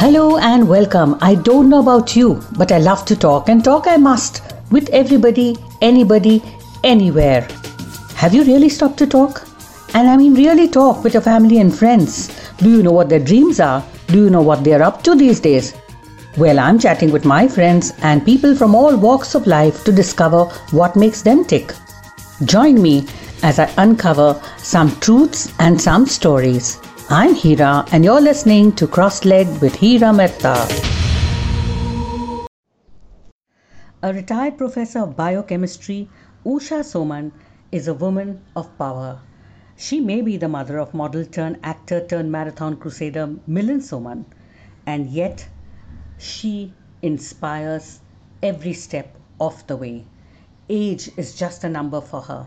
Hello and welcome. I don't know about you, but I love to talk and talk I must with everybody, anybody, anywhere. Have you really stopped to talk? And I mean, really talk with your family and friends. Do you know what their dreams are? Do you know what they're up to these days? Well, I'm chatting with my friends and people from all walks of life to discover what makes them tick. Join me as I uncover some truths and some stories. I'm Hira, and you're listening to Cross Leg with Hira Mehta. A retired professor of biochemistry, Usha Soman is a woman of power. She may be the mother of model turned actor turned marathon crusader Milind Soman, and yet she inspires every step of the way. Age is just a number for her.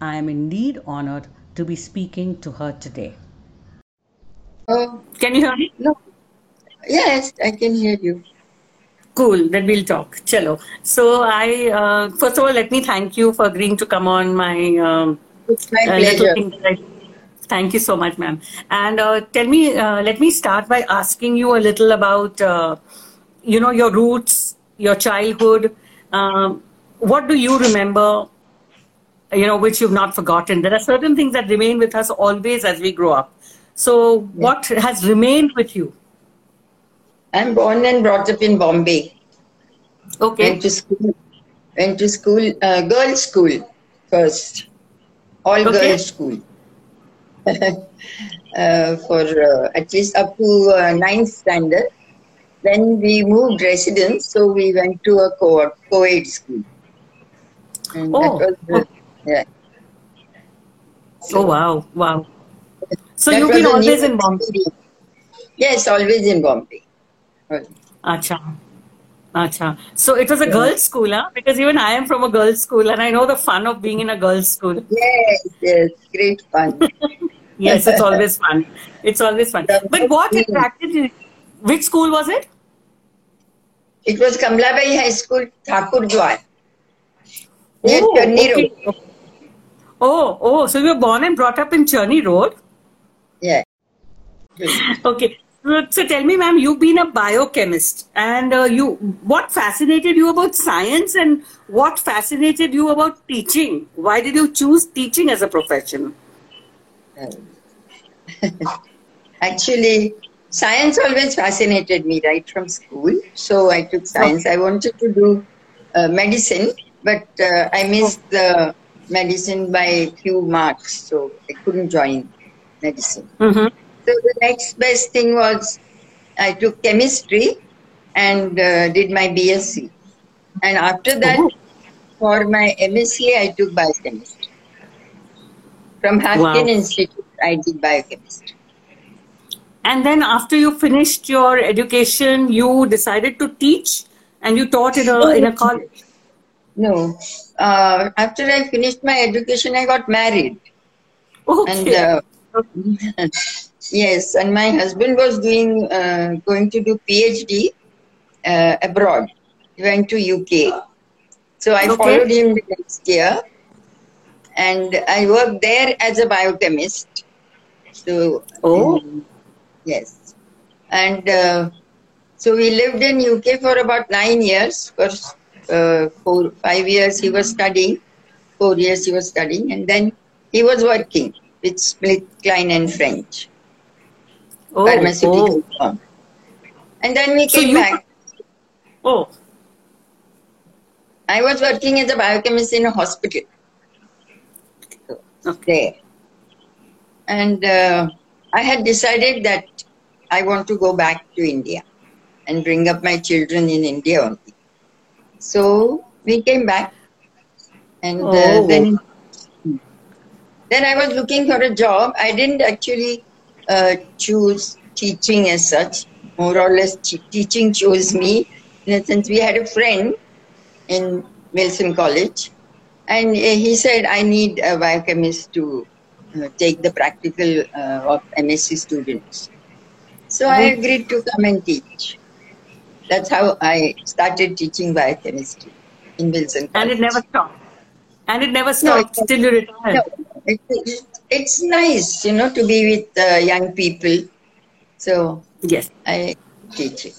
I am indeed honored to be speaking to her today. Oh, Can you hear me? no. Yes, I can hear you. Cool. Then we'll talk. Chalo. So I uh, first of all let me thank you for agreeing to come on my um, It's my uh, pleasure. Thank you so much, ma'am. And uh, tell me, uh, let me start by asking you a little about, uh, you know, your roots, your childhood. Um, what do you remember, you know, which you've not forgotten? There are certain things that remain with us always as we grow up. So, what has remained with you? I'm born and brought up in Bombay. Okay. Went to school. Went to school, uh, girls' school first. All Okay. girls' school. uh, for uh, at least up to uh, ninth standard. Then we moved residence, so we went to a co co-ed school. And Oh, that was, yeah. Oh wow, wow. So That you've been always in Bombay. Yes, always in Bombay. Acha. Acha. So it was a Yeah. girls' school, huh? Because even I am from a girls' school and I know the fun of being in a girls' school. Yes, yes, great fun. Yes, it's always fun. It's always fun. But what attracted you? Which school was it? It was Kamlabai High School, Thakur Dwar. Oh, okay. Road. Oh, oh, so you were born and brought up in Charni Road? Yeah. Okay. So, so tell me, ma'am, you've been a biochemist, and uh, you, what fascinated you about science, and what fascinated you about teaching? Why did you choose teaching as a profession? Actually, science always fascinated me right from school. So I took science. I wanted to do uh, medicine, but uh, I missed the medicine by few marks, so I couldn't join medicine. Mm-hmm. So the next best thing was I took chemistry and uh, did my BSc. And after that, Oh. for my MSc, I took biochemistry. From Haffkine Wow. Institute, I did biochemistry. And then after you finished your education, you decided to teach, and you taught in a in a college. No, uh, after I finished my education, I got married. And uh, yes, and my husband was doing uh, going to do PhD uh, abroad. He went to UK, so I Okay. followed him the next year, and I worked there as a biochemist. So Oh. um, yes, and uh, so we lived in UK for about nine years. First, uh, four five years he was studying, four years he was studying, and then he was working with Smith, Kline and French oh, pharmaceutical oh, firm. And then we came you- back. oh, I was working as a biochemist in a hospital okay. And uh, I had decided that I want to go back to India and bring up my children in India only. So we came back. And uh, Oh. then then I was looking for a job. I didn't actually uh, choose teaching as such. More or less, teaching chose me. In a sense, we had a friend in Wilson College, and uh, he said, "I need a biochemist to uh, take the practical uh, of MSc students." So I Mhm. agreed to come and teach. That's how I started teaching biochemistry in Wilson College. And it never stopped. And it never No, stopped it- till you retired. No, it, it, it's nice, you know, to be with uh, young people. So Yes. I teaching.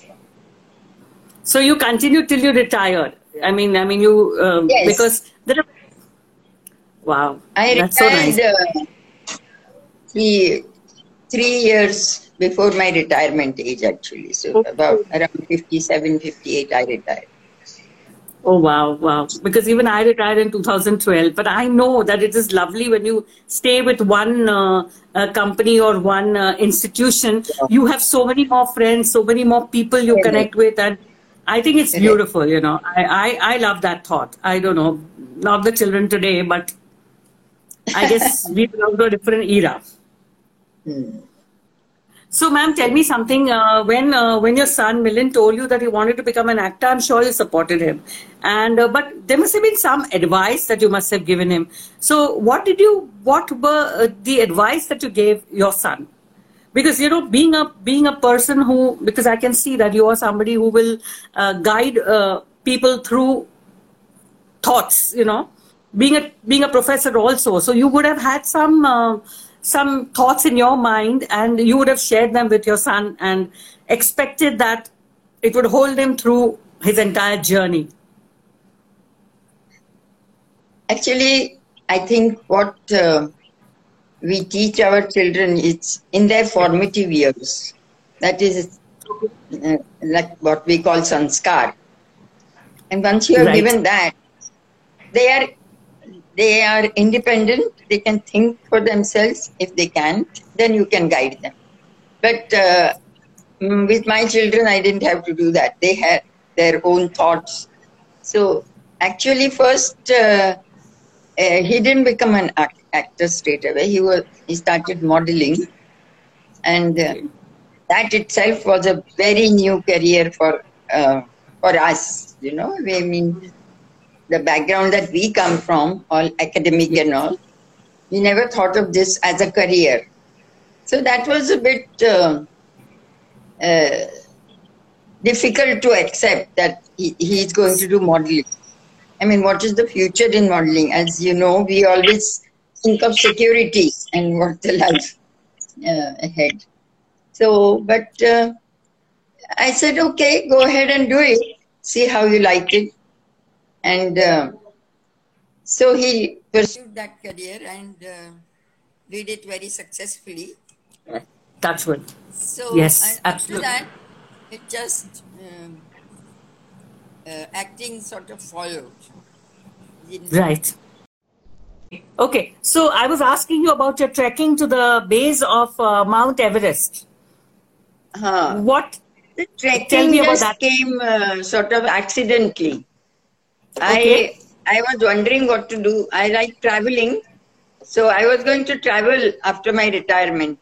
So you continue till you retired. I mean, I mean, you um, Yes. because there are, wow, I that's so retired nice. uh, three, three years before my retirement age, actually. So Okay. about around 57, 58, I retired. Oh wow, wow! Because even I retired in 2012, but I know that it is lovely when you stay with one uh, uh, company or one uh, institution. You have so many more friends, so many more people you Correct. connect with, and I think it's beautiful. You know, I, I I love that thought. I don't know, not the children today, but I guess we belong to a different era. Hmm. So, ma'am, tell me something. Uh, when uh, when your son Milind told you that he wanted to become an actor, I'm sure you supported him. And uh, but there must have been some advice that you must have given him. So, what did you? What were uh, the advice that you gave your son? Because you know, being a being a person who, because I can see that you are somebody who will uh, guide uh, people through thoughts. You know, being a being a professor also, so you would have had some. Some thoughts in your mind and you would have shared them with your son and expected that it would hold him through his entire journey. Actually, I think what uh, we teach our children is in their formative years. That is uh, like what we call sanskar. And once you have Right. given that, they are they are independent. They can think for themselves. If they can't, then you can guide them. But uh, mm, with my children, I didn't have to do that. They had their own thoughts. So actually, first uh, uh, he didn't become an act- actor straight away. He was he started modeling, and uh, that itself was a very new career for uh, for us. You know, I mean, the background that we come from, all academic and all, we never thought of this as a career. So that was a bit uh, uh, difficult to accept that he, is going to do modeling. I mean, what is the future in modeling? As you know, we always think of security and what the life uh, ahead. So, but uh, I said, okay, go ahead and do it. See how you like it. And uh, so he pursued that career and uh, did it very successfully. That's good. So Yes, and after absolutely. that, it just um, uh, acting sort of followed. Right. Okay, so I was asking you about your trekking to the base of uh, Mount Everest. Huh. What? The Tell trekking me about just that. came uh, sort of accidentally. Okay. I I was wondering what to do. I like traveling, so I was going to travel after my retirement.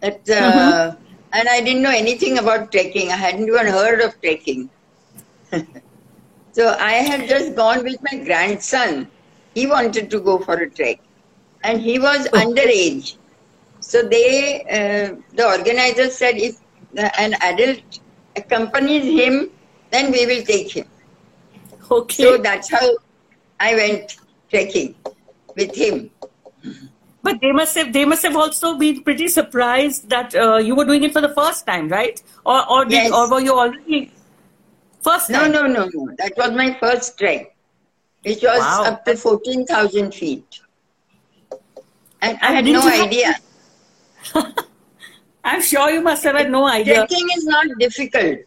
But, uh, Mm-hmm. And I didn't know anything about trekking. I hadn't even heard of trekking. so I had just gone with my grandson. He wanted to go for a trek, and he was Oh. underage. So they, uh, the organizers said, if an adult accompanies him, then we will take him. Okay. So that's how I went trekking with him. But they must have they must have also been pretty surprised that uh, you were doing it for the first time, right? Or or did, Yes. or were you already first No, time? no, no, no. That was my first trek, which was Wow. up to 14,000 feet. And I had no idea. I'm sure you must have had no idea. Trekking is not difficult.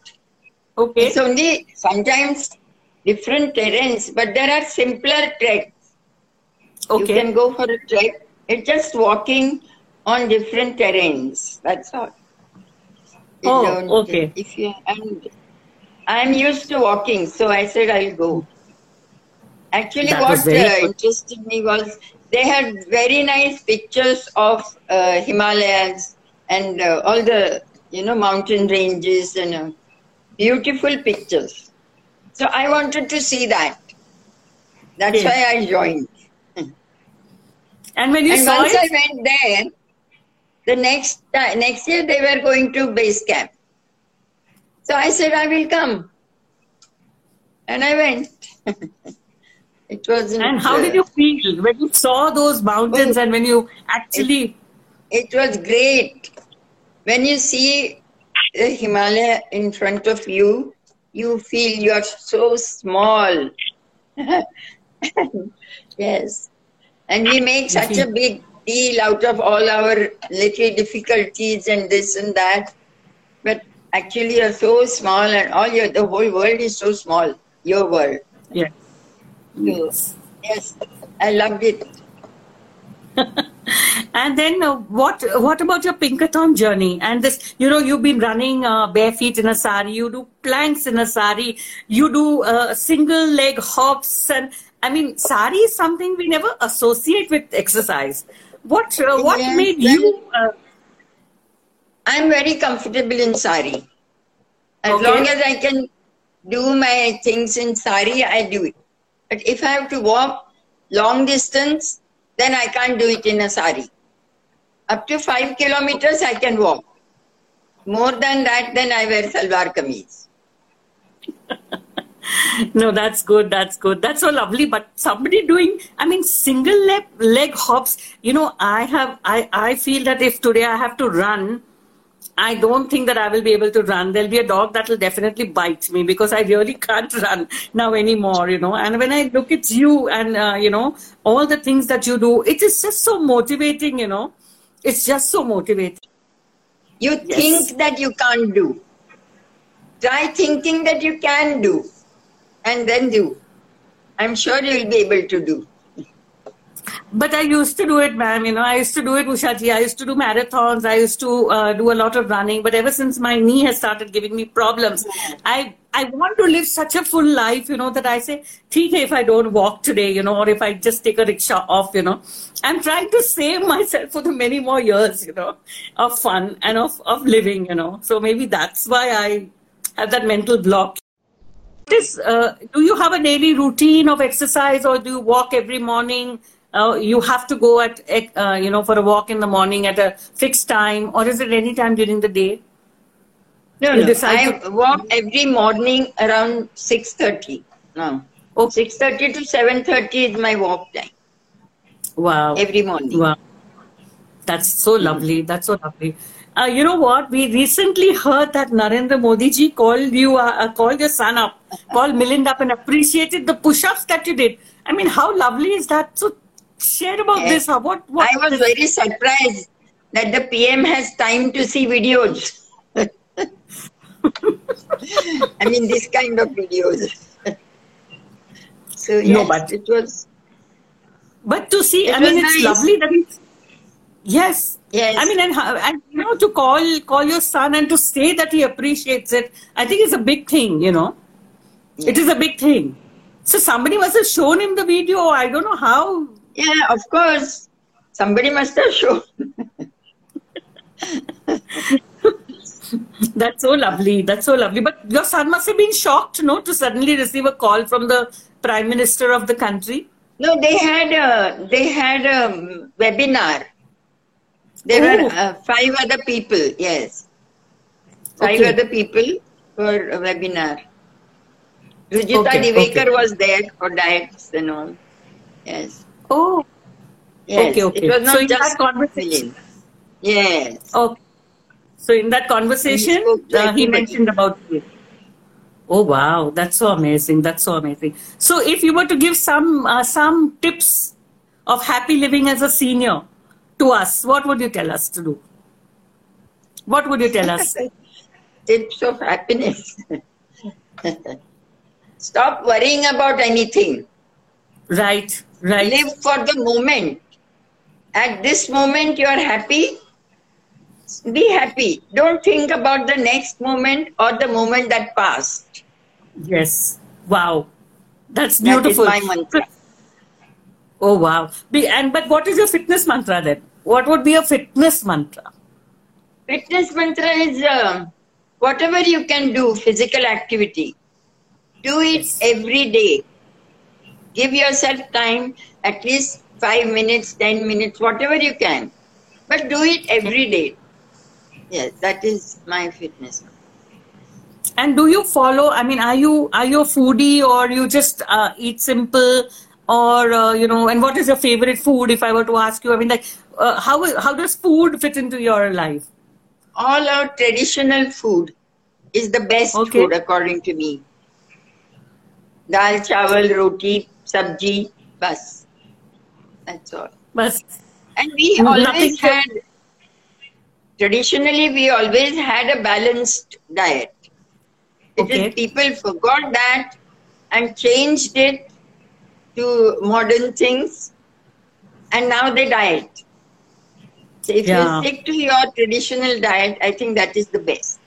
Okay. It's only sometimes different terrains, but there are simpler treks. You can go for a trek. It's just walking on different terrains. That's all. You Oh, okay. If you and I'm used to walking, so I said I'll go. Actually, That what uh, interested me was they had very nice pictures of uh, Himalayas and uh, all the you know mountain ranges and uh, beautiful pictures. So I wanted to see that. That's Yes. why I joined. And when you and saw once I went there, the next ti- next year they were going to base camp. So I said I will come, and I went. it was. and how did you feel when you saw those mountains Oh. and when you actually It was great when you see the Himalaya in front of you, you feel you're so small. yes. And we make such a big deal out of all our little difficulties and this and that. But actually, you're so small, and all your the whole world is so small. Your world. Yes. Yes. Yes. I loved it. and then uh, what what about your pinkathon journey and this you know you've been running uh, bare feet in a sari you do planks in a sari you do uh, single leg hops and i mean sari is something we never associate with exercise what uh, what Yes, made well- you uh, I'm very comfortable in sari. As Okay. long as I can do my things in sari, I do it. But if I have to walk long distance, then I can't do it in a sari. Up to five kilometers, I can walk. More than that, then I wear salwar kameez. no that's good that's good that's so lovely but somebody doing i mean single leg leg hops you know i have i i feel that if today i have to run I don't think that I will be able to run. There'll be a dog that will definitely bite me because I really can't run now anymore, you know. And when I look at you and, uh, you know, all the things that you do, it is just so motivating, you know. It's just so motivating. You Yes. think that you can't do. Try thinking that you can do. And then do. I'm sure you'll be able to do. But I used to do it, ma'am. You know, I used to do it, Ushaji. I used to do marathons. I used to uh, do a lot of running. But ever since my knee has started giving me problems, I I want to live such a full life, you know, that I say, Tika, if I don't walk today, you know, or if I just take a rickshaw off, you know, I'm trying to save myself for the many more years, you know, of fun and of, of living, you know. So maybe that's why I have that mental block. This, uh, do you have a daily routine of exercise or do you walk every morning? Uh, you have to go at uh, you know for a walk in the morning at a fixed time, or is it any time during the day? No, You no. I walk every morning around 6.30. No. Okay. 6.30 to 7.30 is my walk time. Wow. Every morning. Wow. That's so lovely. That's so lovely. Uh, you know what? We recently heard that Narendra Modi ji called you, uh, uh, called your son up, called Milind up, and appreciated the push-ups that you did. I mean, how lovely is that? So, share about Yes. this. What? What? I was very surprised that the PM has time to see videos. I mean, this kind of videos. so, yes, No, but- it was, But to see, I mean, was it's nice. lovely that it's yes. Yes. I mean, and, and you know, to call call your son and to say that he appreciates it, I think it's a big thing. You know, it is a big thing. So somebody must have shown him the video. I don't know how. Yeah, of course. Somebody must have shown. That's so lovely. That's so lovely. But your son must have been shocked, no, to suddenly receive a call from the prime minister of the country. No, they had a they had a webinar. There Oh. were uh, five other people. Yes, five Okay. other people for a webinar. Rujuta Okay, Divekar okay. was there for diets and all. Yes, Oh, yes. Okay, okay. It was not So in that just conversation- Yes. okay. So in that conversation, He uh, he mentioned about you. Oh wow, that's so amazing. That's so amazing. So if you were to give some uh, some tips of happy living as a senior to us, what would you tell us to do? What would you tell us? Tips of happiness. Stop worrying about anything. Right, right. Live for the moment. At this moment, you are happy. Be happy. Don't think about the next moment or the moment that passed. Yes. Wow. That's beautiful. That is my mantra. Oh wow. Be, and but what is your fitness mantra then? What would be a fitness mantra? Fitness mantra is uh, whatever you can do, physical activity. Do it every day. Give yourself time, at least five minutes, ten minutes, whatever you can. But do it every day. Yes, that is my fitness. And do you follow? I mean, are you are you a foodie or you just uh, eat simple, or uh, you know? And what is your favorite food? If I were to ask you, I mean, like, uh, how how does food fit into your life? all our traditional food is the best Okay. food according to me. Dal, chawal, roti, sabji, bas. That's all. But And we always had, traditionally, we always had a balanced diet. It is Okay. people forgot that and changed it to modern things, and now they diet. So if Yeah. you stick to your traditional diet, I think that is the best.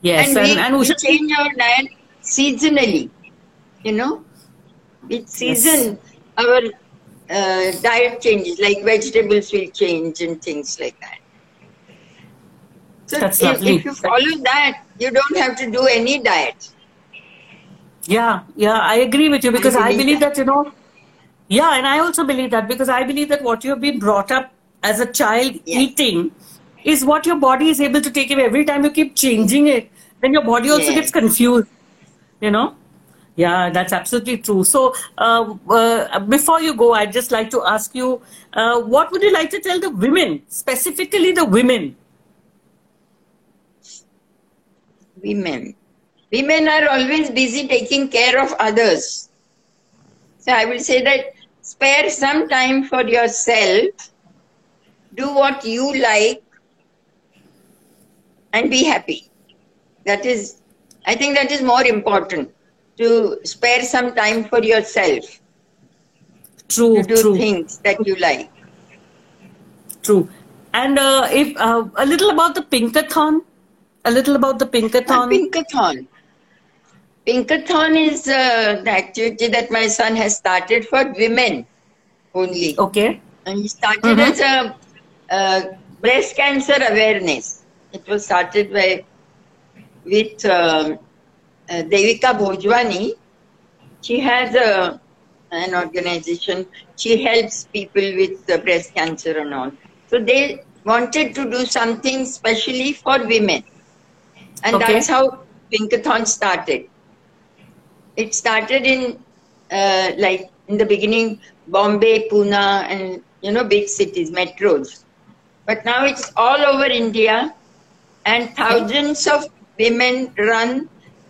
yes, and and, we, and we change our diet seasonally. You know, with season, our uh, diet changes. Like vegetables will change and things like that. So That's if, lovely. if you follow that, you don't have to do any diet. Yeah, yeah, I agree with you because I believe believe that. that, you know, yeah, and I also believe that because I believe that what you have been brought up as a child Yes. eating is what your body is able to take away. Every time you keep changing it, then your body also Yes. gets confused, you know? Yeah, that's absolutely true. So, uh, uh, before you go, I'd just like to ask you, uh, what would you like to tell the women, specifically the women? Women. Women are always busy taking care of others. So I will say that spare some time for yourself, do what you like, and be happy. That is, I think that is more important to spare some time for yourself True, to do true. things that you like. True. And uh, if uh, a little about the Pinkathon, a little about the Pinkathon. Pinkathon. Pinkathon is uh, the activity that my son has started for women only. Okay. And he started Mhm. as a uh, breast cancer awareness. It was started by with um, uh, Devika Bhojwani. She has a, an organization. She helps people with uh, breast cancer and all. So they wanted to do something specially for women. And Okay. that's how Pinkathon started. It started in uh, like in the beginning, Bombay, Pune, and you know big cities, metros. But now it's all over India, and thousands of women run.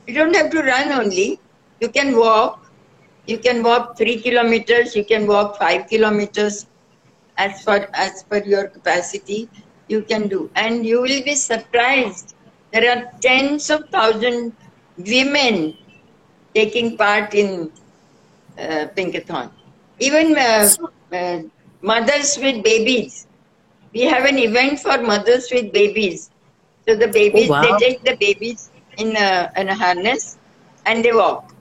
You don't have to run only. You can walk. You can walk three kilometers. You can walk five kilometers. As for as per your capacity, you can do, and you will be surprised. There are tens of thousands women taking part in uh, Pinkathon. Even uh, uh, mothers with babies. We have an event for mothers with babies. So the babies, Oh, wow. they take the babies in a, in a harness and they walk.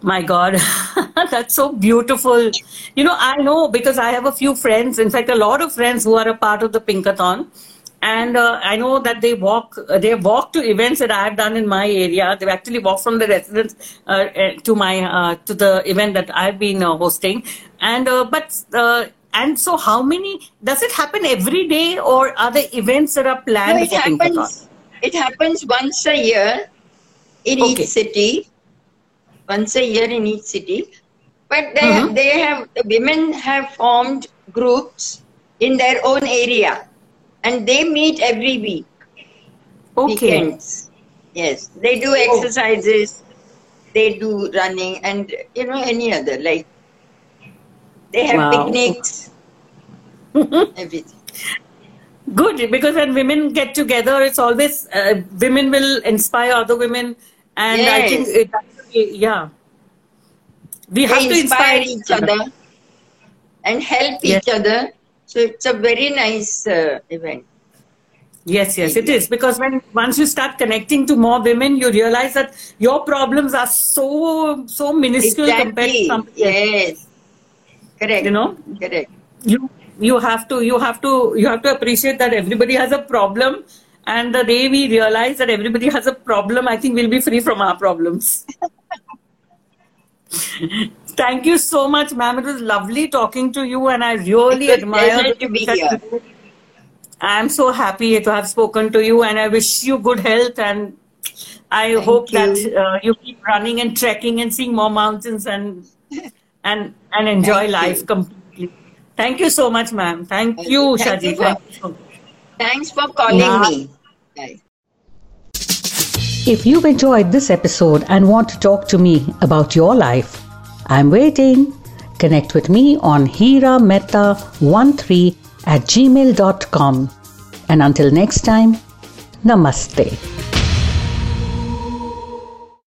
My God, that's so beautiful. You know, I know because I have a few friends, in fact, a lot of friends who are a part of the Pinkathon. And uh, I know that they walk, they walk to events that I have done in my area. They've actually walk from the residence uh, uh, to my uh, to the event that I've been uh, hosting. And uh, but uh, and so, how many does it happen every day, or are there events that are No, planned it for Pinkathon? It happens once a year in Okay. each city. Once a year in each city, but they Mhm. they have the women have formed groups in their own area, and they meet every week. Okay. Weekends. Yes, they do exercises. They do running, and you know any other like they have Wow. picnics. everything. Good, because when women get together, it's always uh, women will inspire other women, and I think it, yeah, we have to inspire inspire each other and help Yes. each other. So it's a very nice uh, event. Yes, yes, it is because when once you start connecting to more women, you realize that your problems are so so minuscule compared to Exactly. else. Yes. Correct. You know, Correct. you you have to you have to you have to appreciate that everybody has a problem, and the day we realize that everybody has a problem, I think we'll be free from our problems. Thank you so much, ma'am. It was lovely talking to you, and I really admire to be here. I'm so happy to have spoken to you, and I wish you good health. And I Thank hope that you. uh, you keep running and trekking and seeing more mountains and and and enjoy Thank life completely. Thank you so much, ma'am. Thank Thank you, you. Thank Shaji. you for- Thank you so much. Thanks for calling Nah. me. Bye. If you've enjoyed this episode and want to talk to me about your life, I'm waiting. Connect with me on hiramehta13 at gmail.com. And until next time, namaste.